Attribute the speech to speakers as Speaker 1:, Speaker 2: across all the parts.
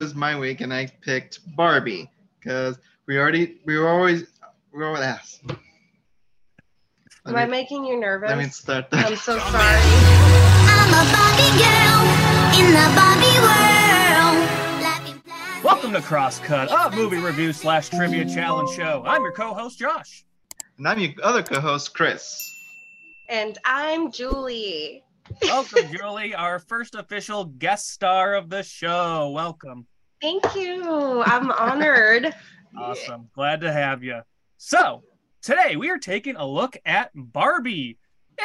Speaker 1: was my week, and I picked Barbie because we already we were always we were always asked.
Speaker 2: Am I making you nervous?
Speaker 1: Let me start that.
Speaker 2: I'm so sorry.
Speaker 3: I'm a Barbie girl in the Barbie world. Life in plastic.
Speaker 4: Welcome to Crosscut, a movie review slash trivia challenge show. I'm your co-host Josh.
Speaker 1: And I'm your other co-host, Chris.
Speaker 2: And I'm Julie.
Speaker 4: Welcome, Julie, our first official guest star of the show. Welcome.
Speaker 2: Thank you. I'm honored.
Speaker 4: Awesome. Glad to have you. So, today we are taking a look at Barbie,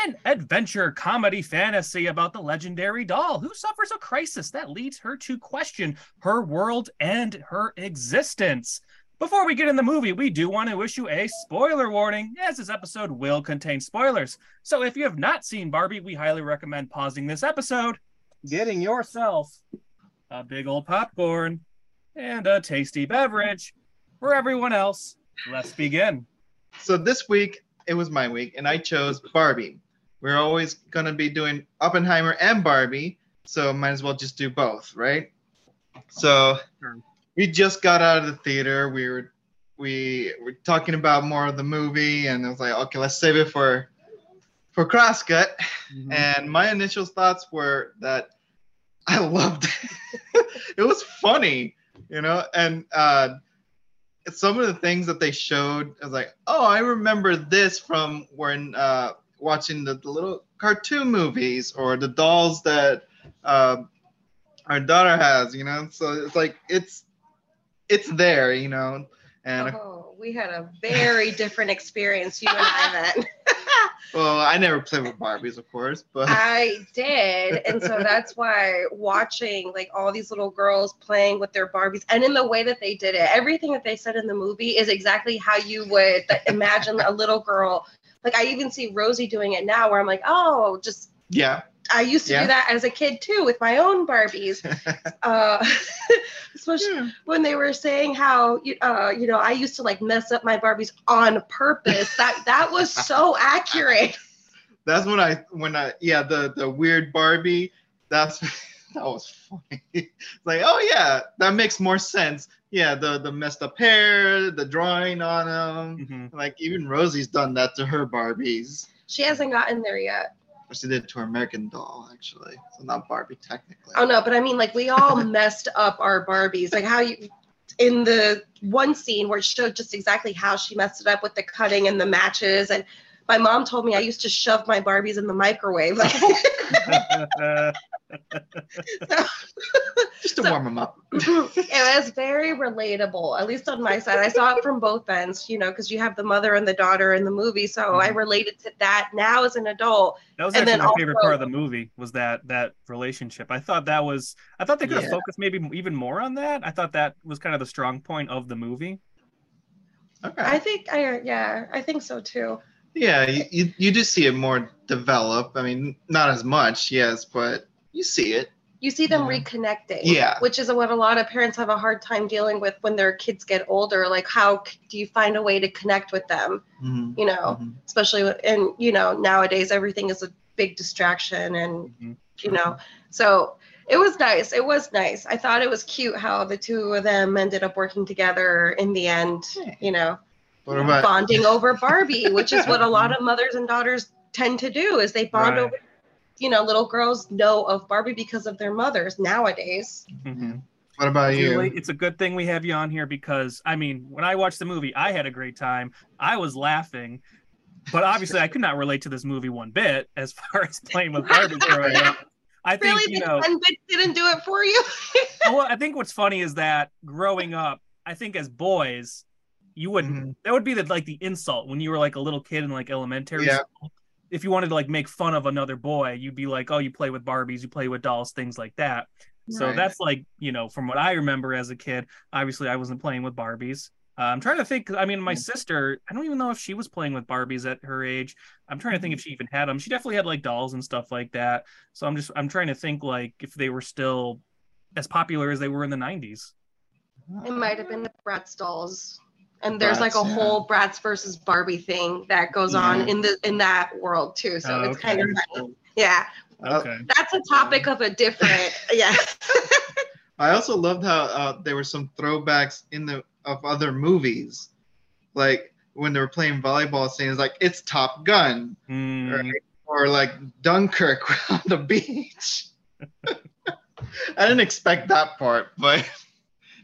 Speaker 4: an adventure comedy fantasy about the legendary doll who suffers a crisis that leads her to question her world and her existence. Before we get in the movie, we do want to issue a spoiler warning, as this episode will contain spoilers. So if you have not seen Barbie, we highly recommend pausing this episode, getting yourself a big old popcorn and a tasty beverage. For everyone else, let's begin.
Speaker 1: So this week it was my week, and I chose Barbie. We're always gonna be doing Oppenheimer and Barbie, so might as well just do both, right? So. We just got out of the theater. We were we were talking about more of the movie, and I was like, okay, let's save it for for Crosscut. And my initial thoughts were that I loved it. it was funny, you know, and uh, some of the things that they showed, I was like, oh, I remember this from when uh, watching the, the little cartoon movies or the dolls that uh, our daughter has, you know. So it's like it's it's there, you know, and
Speaker 2: Oh, we had a very different experience, you and I then.
Speaker 1: well, I never played with Barbies, of course, but
Speaker 2: I did. And so that's why watching like all these little girls playing with their Barbies and in the way that they did it, everything that they said in the movie is exactly how you would imagine a little girl. Like I even see Rosie doing it now where I'm like, oh, just
Speaker 1: yeah,
Speaker 2: I used to
Speaker 1: Yeah.
Speaker 2: do that as a kid too with my own Barbies. Uh, especially when they were saying how you- uh, you know I used to like mess up my Barbies on purpose. That that was so accurate.
Speaker 1: that's when I when I yeah the the weird Barbie. That's that was funny. It's like oh yeah, that makes more sense. Yeah, the the messed up hair, the drawing on them.
Speaker 4: Mhm.
Speaker 1: Like even Rosie's done that to her Barbies.
Speaker 2: She hasn't gotten there yet.
Speaker 1: Or She did it to her American Doll actually, so not Barbie technically.
Speaker 2: Oh no, but I mean like we all messed up our Barbies. Like how you in the one scene where it showed just exactly how she messed it up with the cutting and the matches and my mom told me I used to shove my Barbies in the microwave.
Speaker 1: Just to
Speaker 2: so-
Speaker 1: warm them up.
Speaker 2: it was very relatable, at least on my side. I saw it from both ends, you know, because you have the mother and the daughter in the movie. So I
Speaker 4: Mhm.
Speaker 2: related to that now as an adult.
Speaker 4: That was
Speaker 2: And
Speaker 4: actually
Speaker 2: then
Speaker 4: my favorite part of the movie was that that relationship. I thought that was I thought they could have
Speaker 1: Yeah.
Speaker 4: focused maybe even more on that. I thought that was kind of the strong point of the movie.
Speaker 1: Okay.
Speaker 2: I think I yeah, I think so too.
Speaker 1: yeah, you, you you do see it more develop. I mean, not as much, yes, but you see it.
Speaker 2: You see them
Speaker 1: Yeah.
Speaker 2: reconnecting.
Speaker 1: Yeah.
Speaker 2: Which is what a lot of parents have a hard time dealing with when their kids get older. Like how do you find a way to connect with them?
Speaker 1: Mhm,
Speaker 2: You know,
Speaker 1: mhm.
Speaker 2: especially and you know, nowadays everything is a big distraction and
Speaker 4: Mhm.
Speaker 2: you know so it was nice it was nice i thought it was cute how the two of them ended up working together in the end
Speaker 1: Yeah.
Speaker 2: you know bonding over barbie which is what a lot of mothers and daughters tend to do is they bond
Speaker 4: Right.
Speaker 2: over you know little girls know of barbie because of their mothers nowadays
Speaker 4: Mhm.
Speaker 1: what about you?
Speaker 4: It's a good thing we have you on here because I mean, when I watched the movie, I had a great time. I was laughing, but obviously, I could not relate to this movie one bit as far as playing with Barbie growing up. I think
Speaker 2: really
Speaker 4: you know.
Speaker 2: ten bits didn't do it for you
Speaker 4: well, I think what's funny is that growing up, I think as boys, you wouldn't.
Speaker 1: Mhm.
Speaker 4: That would be the like the insult when you were like a little kid in like elementary
Speaker 1: Yeah.
Speaker 4: school. If you wanted to like make fun of another boy, you'd be like, "Oh, you play with Barbies, you play with dolls, things like that." So that's like you know, from what I remember as a kid. Obviously, I wasn't playing with Barbies. Uh, I'm trying to think. I mean, my sister. I don't even know if she was playing with Barbies at her age. I'm trying to think if she even had them. She definitely had like dolls and stuff like that. So I'm just I'm trying to think like if they were still as popular as they were in the 90s.
Speaker 2: It might have been the Bratz dolls. And there's
Speaker 1: Bratz,
Speaker 2: like a
Speaker 1: yeah.
Speaker 2: whole Bratz versus Barbie thing that goes on in the in that world too. So
Speaker 4: Oh,
Speaker 2: it's
Speaker 4: okay.
Speaker 2: kind of funny. Yeah.
Speaker 1: Uh,
Speaker 4: Okay.
Speaker 2: That's a topic of a different yeah.
Speaker 1: I also loved how uh, there were some throwbacks in the of other movies, like when they were playing volleyball scenes, like it's Top Gun,
Speaker 4: Mm,
Speaker 1: right? or like Dunkirk on the beach. I didn't expect that part, but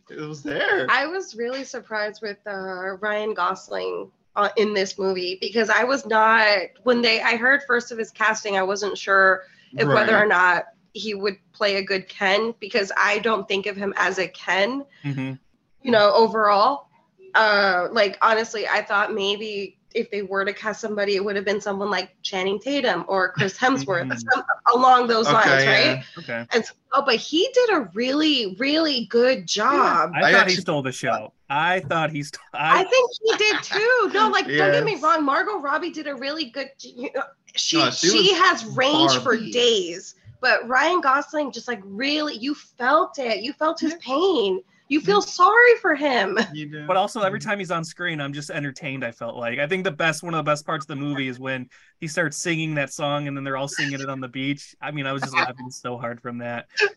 Speaker 1: it was there.
Speaker 2: I was really surprised with uh, Ryan Gosling uh, in this movie because I was not when they I heard first of his casting I wasn't sure if whether or not he would play a good Ken because I don't think of him as a Ken
Speaker 4: mhm.
Speaker 2: you know overall uh like honestly I thought maybe if they were to cast somebody it would have been someone like Channing Tatum or Chris Hemsworth
Speaker 4: Mhm.
Speaker 2: some, along those lines
Speaker 1: Okay,
Speaker 2: right.
Speaker 4: Okay.
Speaker 2: and so, oh but he did a really really good job
Speaker 4: I,
Speaker 1: I
Speaker 4: thought
Speaker 1: actually-
Speaker 4: he stole the show. I thought he st-
Speaker 2: I
Speaker 4: I,
Speaker 2: think he did too. No, like don't get me wrong. Margot Robbie did a really good. You know, she
Speaker 1: No, she
Speaker 2: she, has range for
Speaker 1: Barbie.
Speaker 2: days, but Ryan Gosling just like really, you felt it. You felt his pain. You feel sorry for him.
Speaker 1: You do.
Speaker 4: but also every time he's on screen, I'm just entertained. I felt like I think the best one of the best parts of the movie is when he starts singing that song and then they're all singing it on the beach. I mean, I was just laughing so hard from that. I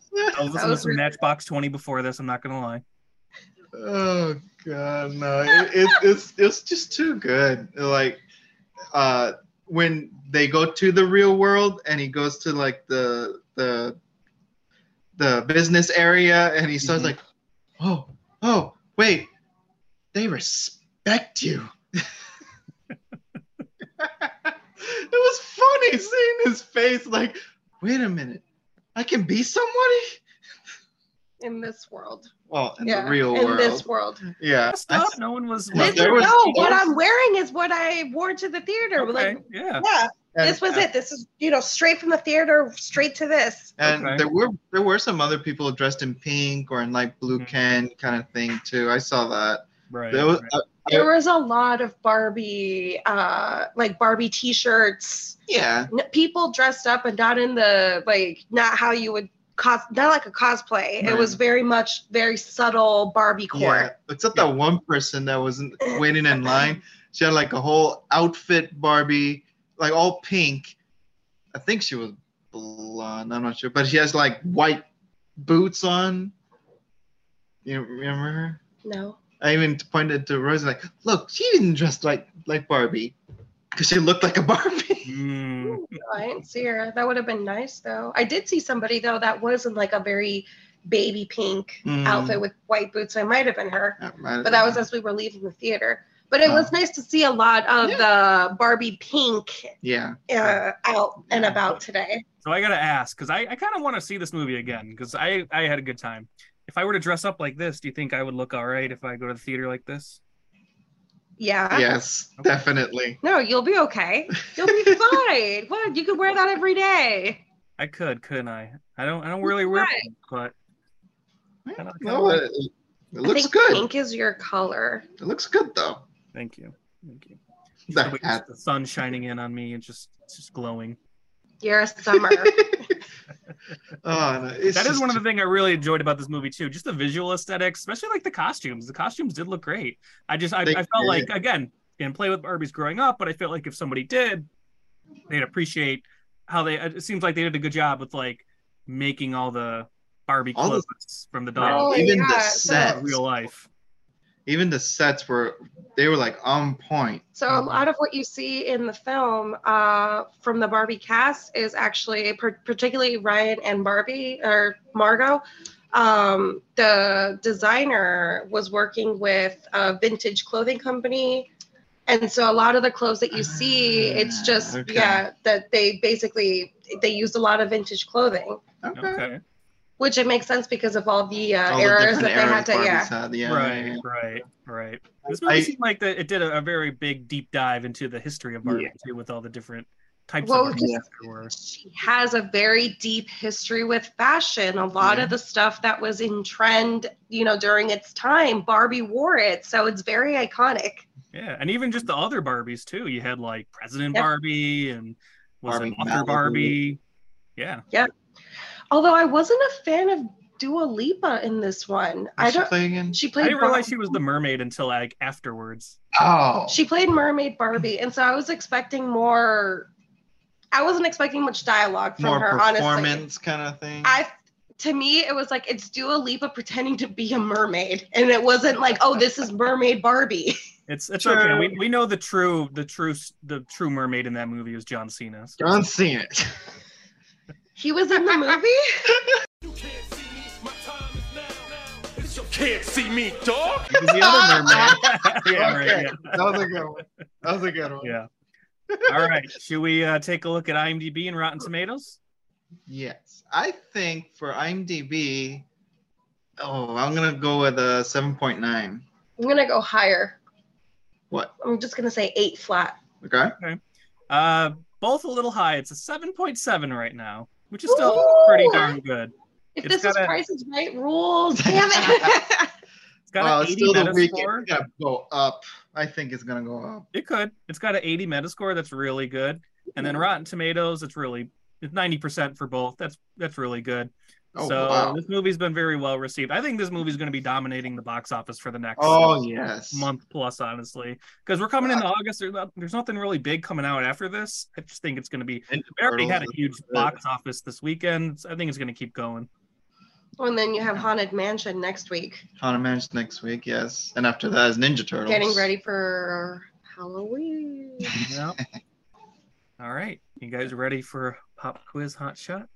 Speaker 4: was listening to
Speaker 2: was
Speaker 4: some
Speaker 2: really-
Speaker 4: Matchbox Twenty before this. I'm not gonna lie.
Speaker 1: Oh god, no! It, it, it's it's just too good. Like, uh, when they go to the real world and he goes to like the the the business area and he starts
Speaker 4: Mhm.
Speaker 1: like, oh oh wait, they respect you. it was funny seeing his face. Like, wait a minute, I can be somebody.
Speaker 2: In this world,
Speaker 1: Well, in
Speaker 2: yeah,
Speaker 1: the real
Speaker 2: in
Speaker 1: world.
Speaker 2: this world.
Speaker 1: Yeah.
Speaker 4: Stop. No one was.
Speaker 1: No,
Speaker 2: This
Speaker 1: there
Speaker 2: is,
Speaker 1: was-
Speaker 2: no, what
Speaker 1: was-
Speaker 2: I'm wearing is what I wore to the theater.
Speaker 4: Okay,
Speaker 2: Like,
Speaker 4: yeah.
Speaker 2: yeah,
Speaker 1: And-
Speaker 2: this was it. This is you know straight from the theater, straight to this.
Speaker 1: And
Speaker 4: Okay.
Speaker 1: there were there were some other people dressed in pink or in like blue
Speaker 4: Mhm.
Speaker 1: can kind of thing too. I saw that.
Speaker 4: Right.
Speaker 1: There was,
Speaker 4: right.
Speaker 1: uh,
Speaker 2: There was a lot of Barbie, uh, like Barbie T-shirts.
Speaker 1: yeah,
Speaker 2: n- people dressed up and not in the like not how you would cos not like a cosplay. It was very much very subtle Barbie
Speaker 1: yeah.
Speaker 2: core.
Speaker 1: Except that one person that was waiting in line. She had like a whole outfit Barbie, like all pink. I think she was blonde. I'm not sure, but she has like white boots on. You remember her?
Speaker 2: No.
Speaker 1: I even pointed to Rose like, look, she didn't dress like like Barbie, because she looked like a Barbie.
Speaker 4: Mm,
Speaker 2: I didn't see her. That would have been nice though. I did see somebody though that was in like a very baby pink
Speaker 1: Mm.
Speaker 2: outfit with white boots. I might have been her.
Speaker 1: That
Speaker 2: But that
Speaker 1: been
Speaker 2: was as we were leaving the theater. But it
Speaker 1: Oh.
Speaker 2: was nice to see a lot of the Barbie pink
Speaker 1: yeah.
Speaker 2: uh, out and about today.
Speaker 4: so I gotta ask because I, I kind of want to see this movie again because I I had a good time. If I were to dress up like this, do you think I would look all right if I go to the theater like this?
Speaker 2: Yeah.
Speaker 1: Yes,
Speaker 4: Okay.
Speaker 1: definitely.
Speaker 2: No, you'll be okay. You'll be fine. What? You could wear that every day.
Speaker 4: I could, couldn't I? I don't I don't really wear,
Speaker 2: Right.
Speaker 4: pink, but Kinda-
Speaker 1: No,
Speaker 4: kinda
Speaker 1: it, it
Speaker 2: I
Speaker 1: looks
Speaker 2: think
Speaker 1: good.
Speaker 2: pink is your color.
Speaker 1: It looks good though.
Speaker 4: thank you, thank you.
Speaker 1: That hat.
Speaker 4: the sun shining in on me and just just glowing.
Speaker 2: You're a summer.
Speaker 1: oh, no, it's
Speaker 4: That is
Speaker 1: just-
Speaker 4: one of the things I really enjoyed about this movie too. Just the visual aesthetics, especially like the costumes. The costumes did look great. I just I, I felt
Speaker 1: did.
Speaker 4: like again didn't play with Barbies growing up, but I felt like if somebody did, they'd appreciate how they. It seems like they did a good job with like making all the Barbie
Speaker 1: All the-
Speaker 4: clothes from the
Speaker 2: Oh,
Speaker 4: doll
Speaker 1: even
Speaker 2: yeah,
Speaker 1: the set,
Speaker 4: real life.
Speaker 1: Even the sets were they were like on point.
Speaker 2: So a lot of what you see in the film uh, from the Barbie cast is actually, particularly Ryan and Barbie or Margot. Um, the designer was working with a vintage clothing company, and so a lot of the clothes that you see, it's
Speaker 1: Ah,
Speaker 2: just
Speaker 1: okay.
Speaker 2: yeah that they basically they used a lot of vintage clothing,
Speaker 1: Okay.
Speaker 4: Okay.
Speaker 2: Which it makes sense because of all the uh,
Speaker 1: All
Speaker 2: errors
Speaker 1: different
Speaker 2: that they had to yeah.
Speaker 1: Had, yeah.
Speaker 4: right, right, right. This movie
Speaker 1: I-
Speaker 4: seemed like that it did a, a very big deep dive into the history of Barbie
Speaker 1: Yeah.
Speaker 4: too, with all the different types
Speaker 2: Well,
Speaker 4: of Barbies
Speaker 1: yeah.
Speaker 4: were.
Speaker 2: she has a very deep history with fashion. A lot
Speaker 1: Yeah.
Speaker 2: of the stuff that was in trend, you know, during its time, Barbie wore it. So it's very iconic.
Speaker 4: Yeah, and even just the other Barbies too. You had like President
Speaker 2: Yep.
Speaker 4: Barbie and was
Speaker 1: Barbie
Speaker 4: it Author Barbie. Yeah. Yeah.
Speaker 2: Although I wasn't a fan of Dua Lipa in this one. I
Speaker 1: What's she
Speaker 2: don't.
Speaker 1: play again?
Speaker 2: She
Speaker 4: I didn't realize
Speaker 2: Bar-
Speaker 4: she was the mermaid until like afterwards.
Speaker 1: Oh,
Speaker 2: She played Mermaid Barbie, and so I was expecting more. I wasn't expecting much dialogue from
Speaker 1: more
Speaker 2: her, honestly.
Speaker 1: performance kind of thing.
Speaker 2: I to me, it was like it's Dua Lipa pretending to be a mermaid, and it wasn't like, oh, this is mermaid Barbie.
Speaker 4: It's it's
Speaker 1: True.
Speaker 4: okay. We, we know the true the true the true mermaid in that movie is John Cena. so-
Speaker 1: John Cena.
Speaker 2: He was in the movie.
Speaker 5: You can't see me, my time is now. It's your can't see me, dog.
Speaker 4: He was the other mermaid. yeah, right. Yeah.
Speaker 1: That was a good one. That was a good one.
Speaker 4: yeah. All right. Should we uh, take a look at IMDb and Rotten Tomatoes?
Speaker 1: Yes. I think for IMDb, oh, I'm gonna go with a 7.9.
Speaker 2: I'm gonna go higher.
Speaker 1: What?
Speaker 2: I'm just gonna say eight flat.
Speaker 1: Okay.
Speaker 4: Uh, both a little high. It's a 7.7 right now, which is still
Speaker 2: Ooh.
Speaker 4: pretty darn good.
Speaker 2: If
Speaker 4: It's
Speaker 2: this is
Speaker 4: a-
Speaker 2: Price is Right rules, damn it.
Speaker 4: It's got
Speaker 1: Well,
Speaker 4: an uh,
Speaker 1: it's
Speaker 4: 80
Speaker 1: still the weekend.
Speaker 4: Metascore.
Speaker 1: It's gotta go up. I think it's gonna go up.
Speaker 4: It could. It's got an 80 Metascore. That's really good. And then Rotten Tomatoes. It's really it's 90% for both. That's that's really good.
Speaker 1: Oh
Speaker 4: so
Speaker 1: wow.
Speaker 4: this movie's been very well received. I think this movie's going to be dominating the box office for the next
Speaker 1: Oh yes.
Speaker 4: month plus, honestly, because we're coming into August. There's, not, there's nothing really big coming out after this. I just think it's going to be. We already had a huge box office this weekend. I think it's going to keep going.
Speaker 2: Oh, and then you have Haunted Mansion next week.
Speaker 1: Haunted Mansion next week, yes. And after that is Ninja Turtles.
Speaker 2: Getting ready for Halloween.
Speaker 4: Yeah. All right, you guys ready for pop quiz hot shot?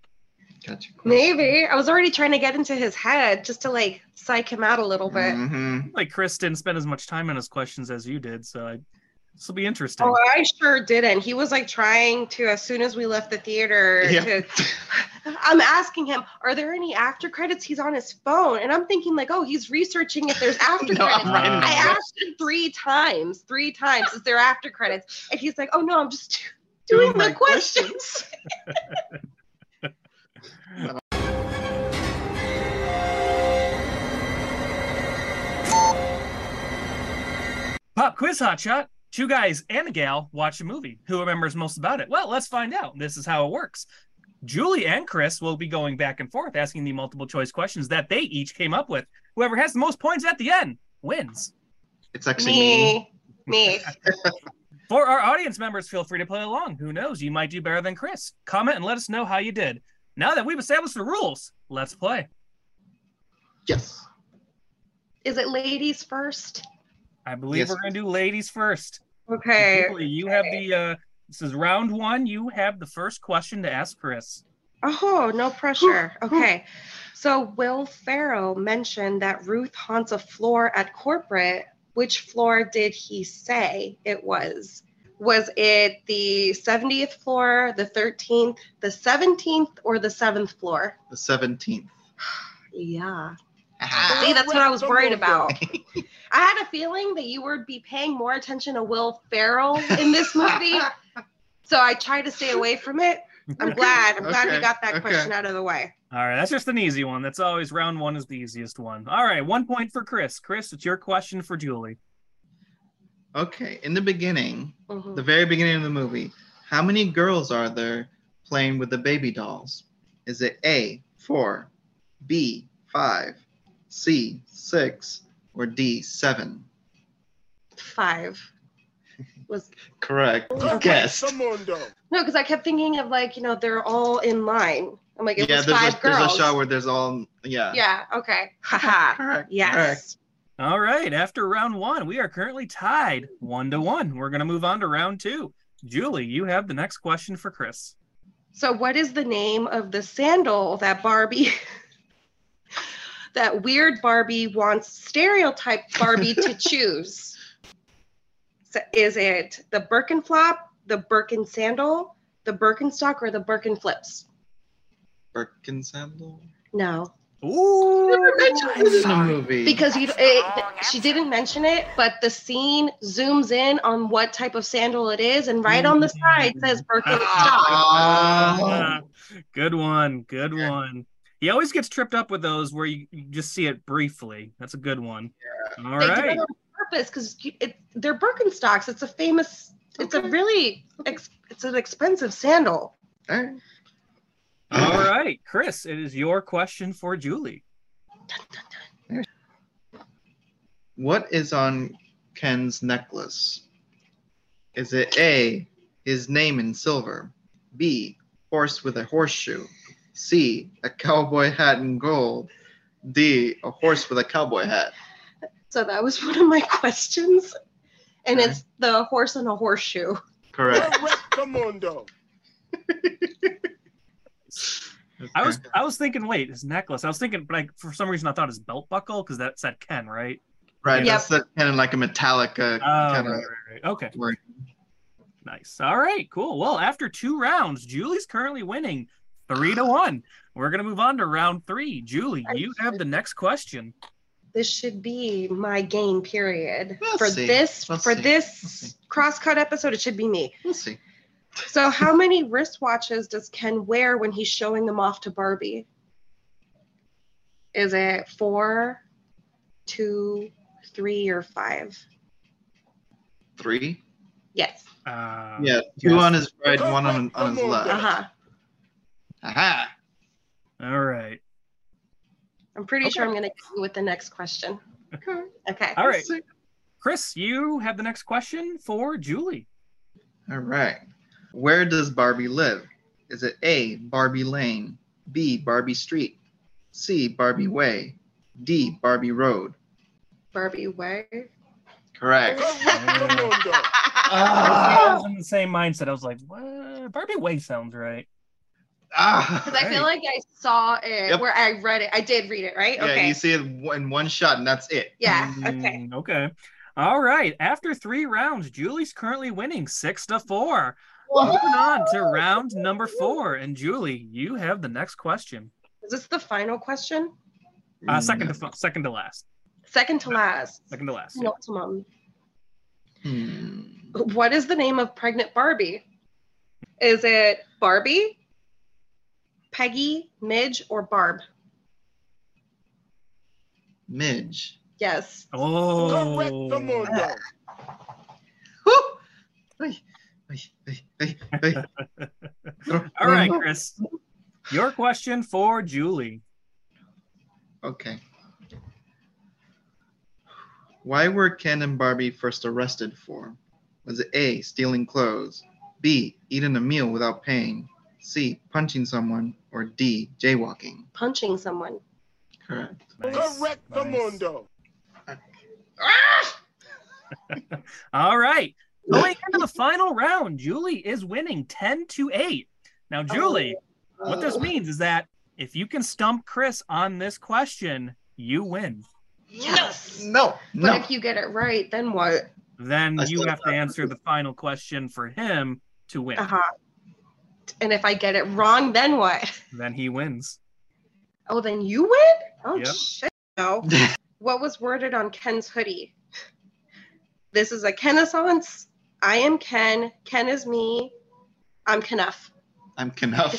Speaker 1: Gotcha.
Speaker 2: Maybe. I was already trying to get into his head just to like psych him out a little bit.
Speaker 1: Mhm.
Speaker 4: Like Chris didn't spend as much time on his questions as you did, so I, this will be interesting.
Speaker 2: Oh, I sure didn't. He was like trying to, as soon as we left the theater,
Speaker 1: Yeah.
Speaker 2: to. I'm asking him, are there any after credits? He's on his phone, and I'm thinking like, oh, he's researching if there's after
Speaker 1: No,
Speaker 2: credits.
Speaker 1: I'm writing
Speaker 2: I
Speaker 1: them down.
Speaker 2: asked him three times, three times, is there after credits? And he's like, oh no, I'm just doing,
Speaker 1: Doing
Speaker 2: my
Speaker 1: my
Speaker 2: questions.
Speaker 4: Pop quiz hot shot. Two guys and a gal watch a movie. Who remembers most about it? Well, let's find out. This is how it works. Julie and Chris will be going back and forth asking the multiple choice questions that they each came up with. Whoever has the most points at the end wins.
Speaker 1: It's actually me.
Speaker 2: me, me.
Speaker 4: For our audience members, feel free to play along. Who knows? You might do better than Chris. Comment and let us know how you did. Now that we've established the rules, let's play.
Speaker 1: Yes.
Speaker 2: Is it ladies first?
Speaker 4: I believe
Speaker 1: Yes.
Speaker 4: we're going to do ladies first.
Speaker 2: Okay.
Speaker 4: Julie, you have the, uh, this is round one. You have the first question to ask Chris.
Speaker 2: Oh, no pressure. Okay. So Will Ferrell mentioned that Ruth haunts a floor at corporate. Which floor did he say it was? Was it the 70th floor, the 13th, the 17th, or the 7th floor?
Speaker 1: The 17th.
Speaker 2: Yeah.
Speaker 1: Ah.
Speaker 2: See, that's what I was worried about. I had a feeling that you would be paying more attention to Will Ferrell in this movie. so I tried to stay away from it. I'm glad. I'm glad we got that
Speaker 1: okay.
Speaker 2: question out of the way.
Speaker 4: All right, that's just an easy one. That's always round one is the easiest one. All right, one point for Chris. Chris, it's your question for Julie.
Speaker 1: Okay. In the beginning,
Speaker 2: Mhm.
Speaker 1: the very beginning of the movie, how many girls are there playing with the baby dolls? Is it A, four, B, five, C, six, or D, seven?
Speaker 2: Five. Was
Speaker 1: Correct.
Speaker 2: Okay.
Speaker 1: Guess.
Speaker 2: No, because I kept thinking of like, you know, they're all in line. I'm like, it
Speaker 1: yeah,
Speaker 2: was
Speaker 1: there's
Speaker 2: five
Speaker 1: a, there's a shot where there's all, yeah.
Speaker 2: yeah, okay. Haha.
Speaker 1: Correct.
Speaker 2: yes.
Speaker 1: Correct.
Speaker 4: All right, after round one, we are currently tied one to one. We're going to move on to round two. Julie, you have the next question for Chris.
Speaker 2: So, what is the name of the sandal that Barbie, that weird Barbie wants stereotype Barbie to choose? So is it the Birkenflop, the Birkin sandal, the Birkenstock, or the Birkin flips?
Speaker 1: Birkin sandal.
Speaker 2: No,
Speaker 4: Ooh,
Speaker 1: Never mentioned this in the movie.
Speaker 2: because you, it, she didn't mention it, but the scene zooms in on what type of sandal it is, and right on the side says Birkenstock.
Speaker 1: Ah.
Speaker 4: good one, good one. He always gets tripped up with those where you, you just see it briefly. That's a good one. All
Speaker 2: they did
Speaker 4: right.
Speaker 2: it on purpose because it, they're Birkenstocks. It's a famous. It's a really. Ex, it's an expensive sandal.
Speaker 1: All right.
Speaker 4: All right, Chris, it is your question for Julie.
Speaker 1: What is on Ken's necklace? Is it A, his name in silver? B, horse with a horseshoe? C. A cowboy hat in gold. D. A horse with a cowboy hat.
Speaker 2: So that was one of my questions. And
Speaker 1: Okay.
Speaker 2: it's the horse and a horseshoe.
Speaker 1: Correct.
Speaker 5: Correctamundo.
Speaker 4: I was I was thinking, wait, his necklace. I was thinking, but like for some reason, I thought his belt buckle because that said Ken, right?
Speaker 1: Right.
Speaker 2: Yep.
Speaker 1: That's kind of like a metallic uh,
Speaker 4: Oh,
Speaker 1: kind
Speaker 4: right,
Speaker 1: of
Speaker 4: right, right. Okay,
Speaker 1: word.
Speaker 4: nice. All right, cool. Well, after two rounds, Julie's currently winning three to one. We're gonna move on to round three. Julie, you have the next question.
Speaker 2: This should be my game period.
Speaker 1: We'll
Speaker 2: for
Speaker 1: see.
Speaker 2: this
Speaker 1: We'll
Speaker 2: for
Speaker 1: see.
Speaker 2: this
Speaker 1: We'll see.
Speaker 2: crosscut episode, it should be me.
Speaker 1: We'll see.
Speaker 2: So how many wristwatches does Ken wear when he's showing them off to Barbie? Is it four, two, three, or five?
Speaker 1: Three.
Speaker 2: Yes.
Speaker 4: Uh,
Speaker 1: Yeah. Two
Speaker 4: yes.
Speaker 1: on his right, one on, on his left.
Speaker 2: Uh-huh.
Speaker 1: Aha.
Speaker 4: All right.
Speaker 2: I'm pretty sure I'm gonna go with the next question.
Speaker 1: Okay.
Speaker 2: Okay.
Speaker 4: All right, Chris, you have the next question for Julie.
Speaker 1: All right. Where does Barbie live? Is it A. Barbie Lane, B. Barbie Street, C. Barbie Way, D. Barbie Road?
Speaker 2: Barbie way.
Speaker 1: Correct.
Speaker 5: Correctamundo.
Speaker 4: I was in the same mindset. I was like, what? Barbie Way sounds right.
Speaker 1: Ah.
Speaker 2: Because I feel like I saw it
Speaker 1: Yep.
Speaker 2: where I read it. I did read it, right?
Speaker 1: Yeah,
Speaker 2: okay.
Speaker 1: you see it in one shot, and that's it.
Speaker 2: yeah. Okay.
Speaker 4: Mm, Okay. All right. After three rounds, Julie's currently winning six to four. Moving on to round number four. And Julie, you have the next question.
Speaker 2: Is this the final question?
Speaker 4: Uh, second to second to last.
Speaker 2: Second to last.
Speaker 4: Second to last.
Speaker 2: Penultimum.
Speaker 1: Hmm.
Speaker 2: What is the name of pregnant Barbie? Is it Barbie, Peggy, Midge, or Barb?
Speaker 1: Midge.
Speaker 2: Yes.
Speaker 4: Oh.
Speaker 1: Woo! Ay, ay.
Speaker 4: All right, Chris. Your question for Julie.
Speaker 1: Okay. Why were Ken and Barbie first arrested for? Was it A, stealing clothes, B, eating a meal without paying, C, punching someone, or D, jaywalking?
Speaker 2: Punching someone.
Speaker 1: Correct.
Speaker 4: Nice,
Speaker 5: Correctamundo.
Speaker 4: nice. Ah! All right. Going into the final round, Julie is winning 10 to 8. Now, Julie, what this
Speaker 2: Oh.
Speaker 4: means is that if you can stump Chris on this question, you win.
Speaker 2: Yes.
Speaker 1: No,
Speaker 2: But if you get it right, then what?
Speaker 4: Then
Speaker 1: I
Speaker 4: you have to answer the final question for him to win.
Speaker 2: Uh huh. And if I get it wrong, then what?
Speaker 4: Then he wins.
Speaker 2: Oh, then you win? Oh
Speaker 4: Yep.
Speaker 2: shit. No. what was worded on Ken's hoodie? This is a Kenaissance. I am Ken. Ken is me. I'm Kenough.
Speaker 1: I'm Kenough.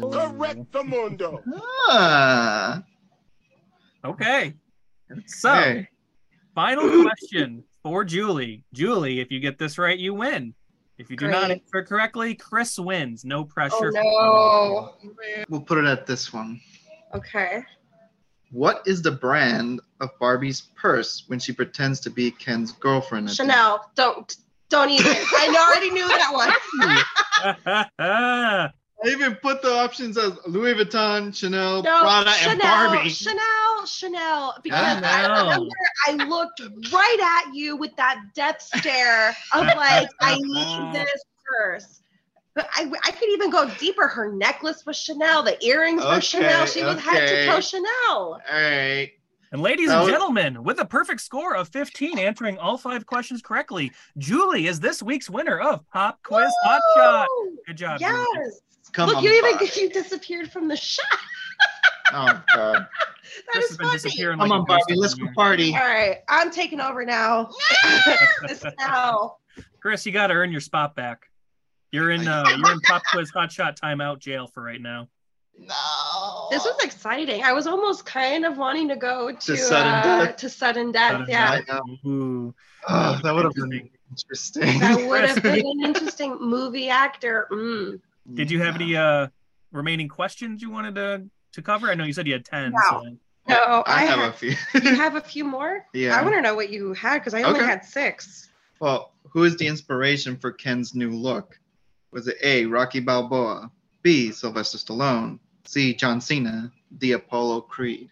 Speaker 4: Oh.
Speaker 5: Correctamundo.
Speaker 1: Ah.
Speaker 4: Okay. So,
Speaker 1: Hey.
Speaker 4: final question for Julie. Julie, if you get this right, you win. If you do not answer correctly, Chris wins. No
Speaker 2: Oh
Speaker 4: pressure.
Speaker 2: no.
Speaker 1: We'll put it at this one.
Speaker 2: Okay.
Speaker 1: What is the brand of Barbie's purse when she pretends to be Ken's girlfriend?
Speaker 2: Chanel. Don't don't even. I already knew that one.
Speaker 1: I even put the options as Louis Vuitton, Chanel,
Speaker 2: No,
Speaker 1: Prada,
Speaker 2: Chanel,
Speaker 1: and Barbie.
Speaker 2: Chanel, Chanel. Because
Speaker 1: Chanel.
Speaker 2: I remember I looked right at you with that death stare of like, I need this purse. But I, I could even go deeper. Her necklace was Chanel. The earrings were
Speaker 1: Okay,
Speaker 2: Chanel. She was head to toe Chanel.
Speaker 1: All right.
Speaker 4: And ladies
Speaker 1: That
Speaker 4: and gentlemen, with a perfect score of 15 answering all five questions correctly, Julie is this week's winner of Pop Quiz Hot Shot. Good job, Julie.
Speaker 2: Yes.
Speaker 1: Come
Speaker 2: Look,
Speaker 1: on,
Speaker 2: you even
Speaker 1: Barbie.
Speaker 2: you disappeared from the shot.
Speaker 1: Oh God.
Speaker 2: That
Speaker 4: Chris
Speaker 2: is
Speaker 4: has been
Speaker 2: funny.
Speaker 4: disappearing
Speaker 1: Come
Speaker 4: like
Speaker 1: on,
Speaker 4: a
Speaker 1: Barbie. Let's
Speaker 4: over
Speaker 1: go party.
Speaker 2: All right, I'm taking over now. this now.
Speaker 4: Chris, you got to earn your spot back. You're in uh, you're in Pop Quiz Hot Shot timeout jail for right now.
Speaker 1: No.
Speaker 2: This was exciting. I was almost kind of wanting to go to
Speaker 1: sudden
Speaker 2: uh,
Speaker 1: death?
Speaker 2: to sudden death.
Speaker 4: Sudden
Speaker 2: yeah,
Speaker 1: I know.
Speaker 4: Ooh.
Speaker 1: Oh, that would have been
Speaker 4: Interesting.
Speaker 1: interesting.
Speaker 2: that would have been an interesting movie actor. Mm.
Speaker 4: Did you have any uh remaining questions you wanted to to cover? I know you said you had ten.
Speaker 2: No.
Speaker 4: So.
Speaker 2: No,
Speaker 1: I
Speaker 2: I,
Speaker 1: have
Speaker 2: have.
Speaker 1: a few.
Speaker 2: you have a few more.
Speaker 1: Yeah.
Speaker 2: I want to know what you had because I only
Speaker 1: Okay.
Speaker 2: had six.
Speaker 1: Well, who is the inspiration for Ken's new look? Was it A. Rocky Balboa, B. Sylvester Stallone, see John Cena, the Apollo Creed.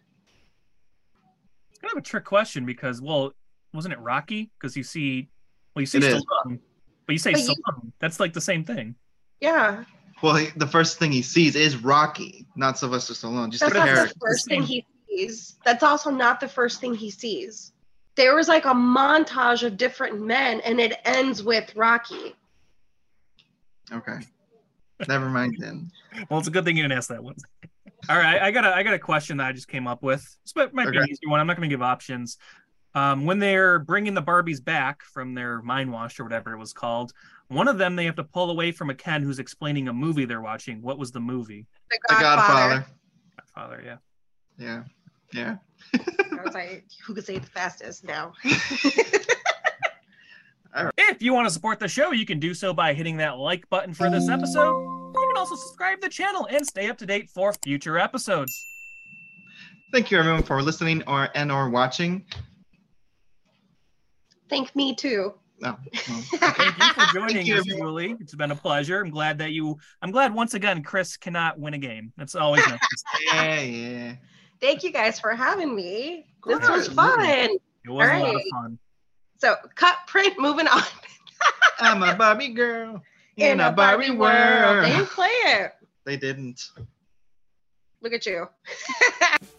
Speaker 4: It's kind of a trick question because, well, wasn't it Rocky? Because you see, well, you see
Speaker 1: It is.
Speaker 4: Stallone, but you say
Speaker 2: But you-
Speaker 4: Stallone. That's like the same thing.
Speaker 2: Yeah,
Speaker 1: Well, he, the first thing he sees is Rocky, not Sylvester Stallone. Just
Speaker 2: that's
Speaker 1: the
Speaker 2: not the first thing he sees. That's also not the first thing he sees. There was like a montage of different men, and it ends with Rocky.
Speaker 1: Okay. Never mind then.
Speaker 4: Well, it's a good thing you didn't ask that one. All right, I got a I got a question that I just came up with. This might, might be an
Speaker 1: Okay.
Speaker 4: easy one. I'm not going to give options. Um, when they're bringing the Barbies back from their mind wash or whatever it was called, one of them they have to pull away from a Ken who's explaining a movie they're watching. What was the movie?
Speaker 2: The
Speaker 1: The
Speaker 2: Godfather.
Speaker 1: Godfather.
Speaker 4: Yeah.
Speaker 1: Yeah. Yeah.
Speaker 2: I was like, who could say it the fastest now?
Speaker 4: If you want to support the show, you can do so by hitting that like button for this episode. You can also subscribe to the channel and stay up to date for future episodes.
Speaker 1: Thank you everyone for listening or and or watching.
Speaker 2: Thank me too.
Speaker 1: Oh, well,
Speaker 4: Thank you for joining us,
Speaker 1: everyone.
Speaker 4: Julie. It's been a pleasure. I'm glad that you. I'm glad once again Chris cannot win a game. That's always nice.
Speaker 1: yeah, yeah.
Speaker 2: Thank you guys for having me. This was fun.
Speaker 4: It was a lot of fun.
Speaker 2: So, cut, print, moving on.
Speaker 1: I'm a Barbie girl in, a Barbie, world.
Speaker 2: They didn't play it.
Speaker 1: They didn't.
Speaker 2: Look at you.